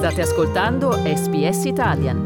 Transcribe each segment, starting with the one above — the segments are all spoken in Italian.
State ascoltando SBS Italian.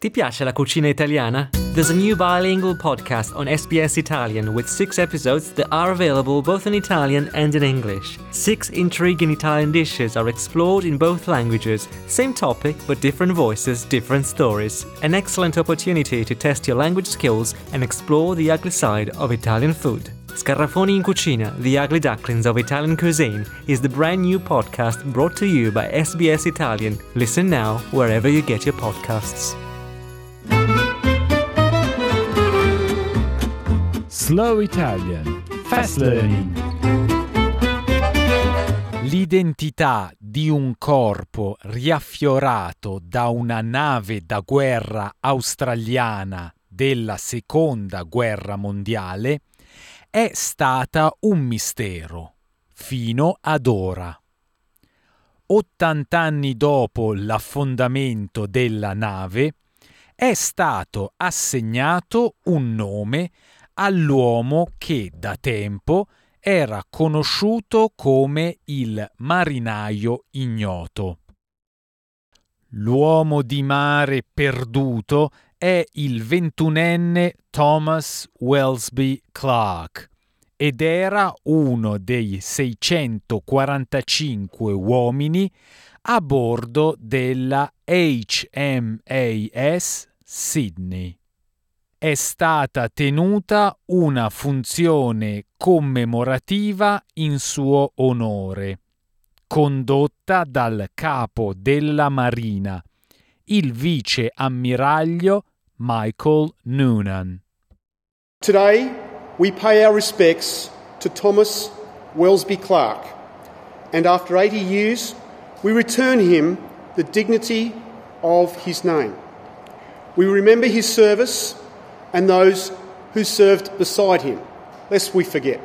Ti piace la cucina italiana? There's a new bilingual podcast on SBS Italian with six episodes that are available both in Italian and in English. Six intriguing Italian dishes are explored in both languages. Same topic, but different voices, different stories. An excellent opportunity to test your language skills and explore the ugly side of Italian food. Scarafoni in Cucina, The Ugly Ducklings of Italian Cuisine, is the brand new podcast brought to you by SBS Italian. Listen now wherever you get your podcasts. Slow Italian Fast Learning L'identità di un corpo riaffiorato da una nave da guerra australiana della seconda guerra mondiale è stata un mistero fino ad ora. 80 anni dopo l'affondamento della nave, è stato assegnato un nome all'uomo che da tempo era conosciuto come il marinaio ignoto. L'uomo di mare perduto è il ventunenne Thomas Wellesby Clark ed era uno dei 645 uomini a bordo della HMAS Sydney. È stata tenuta una funzione commemorativa in suo onore, condotta dal capo della Marina, il vice ammiraglio Michael Noonan. Today we pay our respects to Thomas Wellesby Clark, and after 80 years we return him the dignity of his name. We remember his service and those who served beside him, lest we forget.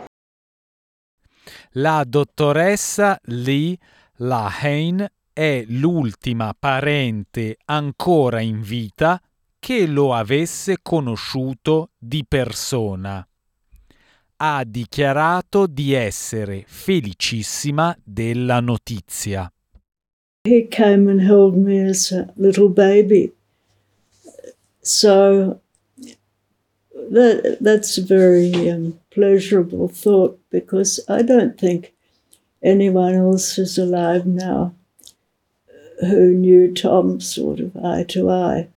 La dottoressa Lee Lahane è l'ultima parente ancora in vita che lo avesse conosciuto di persona. Ha dichiarato di essere felicissima della notizia. He came and held me as a little baby. So that that's a very um, pleasurable thought because I don't think anyone else is alive now who knew Tom sort of eye to eye.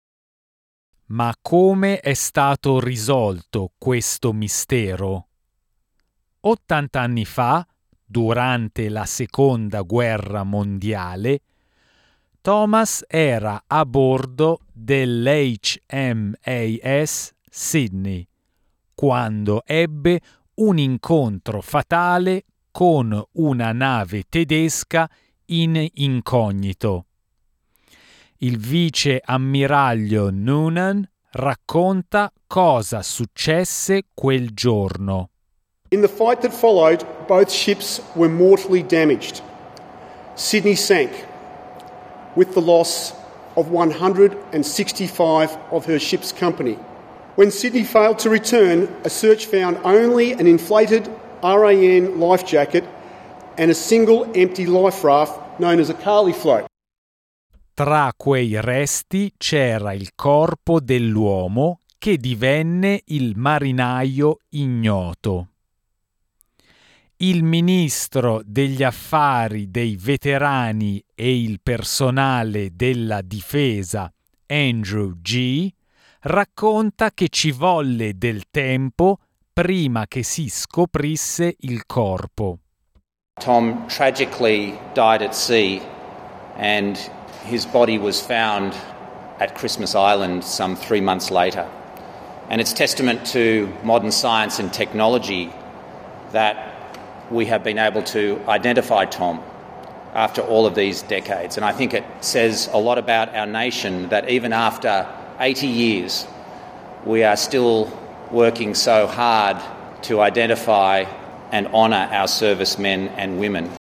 Ma come è stato risolto questo mistero? 80 anni fa, durante la seconda guerra mondiale, Thomas era a bordo dell'HMAS Sydney, quando ebbe un incontro fatale con una nave tedesca in incognito. Il vice ammiraglio Noonan racconta cosa successe quel giorno. In the fight that followed, both ships were mortally damaged. Sydney sank, with the loss of 165 of her ship's company. When Sydney failed to return, a search found only an inflated RAN life jacket and a single empty life raft known as a Carly float. Tra quei resti c'era il corpo dell'uomo che divenne il marinaio ignoto. Il ministro degli affari dei veterani e il personale della difesa, Andrew G., racconta che ci volle del tempo prima che si scoprisse il corpo. Tom tragically died at sea and his body was found at Christmas Island some three months later. And it's testament to modern science and technology that we have been able to identify Tom after all of these decades. And I think it says a lot about our nation that even after 80 years, we are still working so hard to identify and honour our servicemen and women.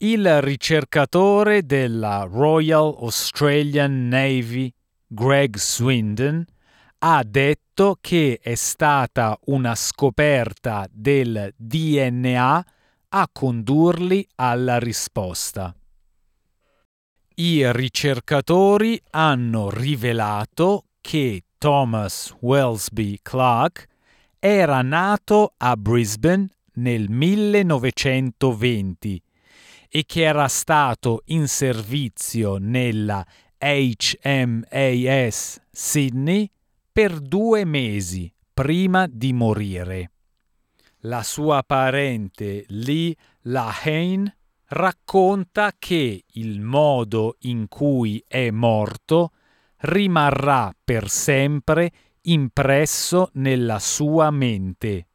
Il ricercatore della Royal Australian Navy, Greg Swindon, ha detto che è stata una scoperta del DNA a condurli alla risposta. I ricercatori hanno rivelato che Thomas Welsby Clark era nato a Brisbane nel 1920 e che era stato in servizio nella HMAS Sydney per due mesi prima di morire. La sua parente Lee Lahane racconta che il modo in cui è morto rimarrà per sempre impresso nella sua mente.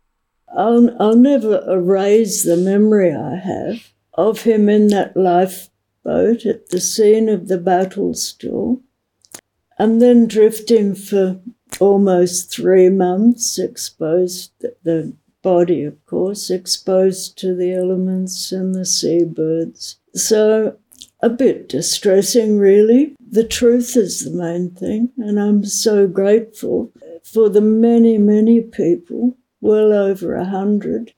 I'll, I'll never erase the memory I have of him in that lifeboat at the scene of the battle still, and then drifting for almost three months, exposed the body, of course, exposed to the elements and the seabirds. So a bit distressing, really. The truth is the main thing, and I'm so grateful for the many, many people, well over a hundred,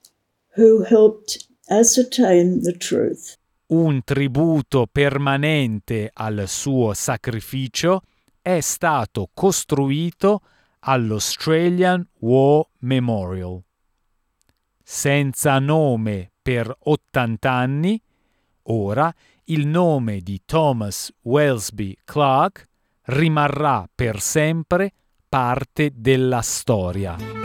who helped ascertain the truth. Un tributo permanente al suo sacrificio è stato costruito all'Australian War Memorial. Senza nome per 80 anni, ora il nome di Thomas Welsby Clark rimarrà per sempre parte della storia.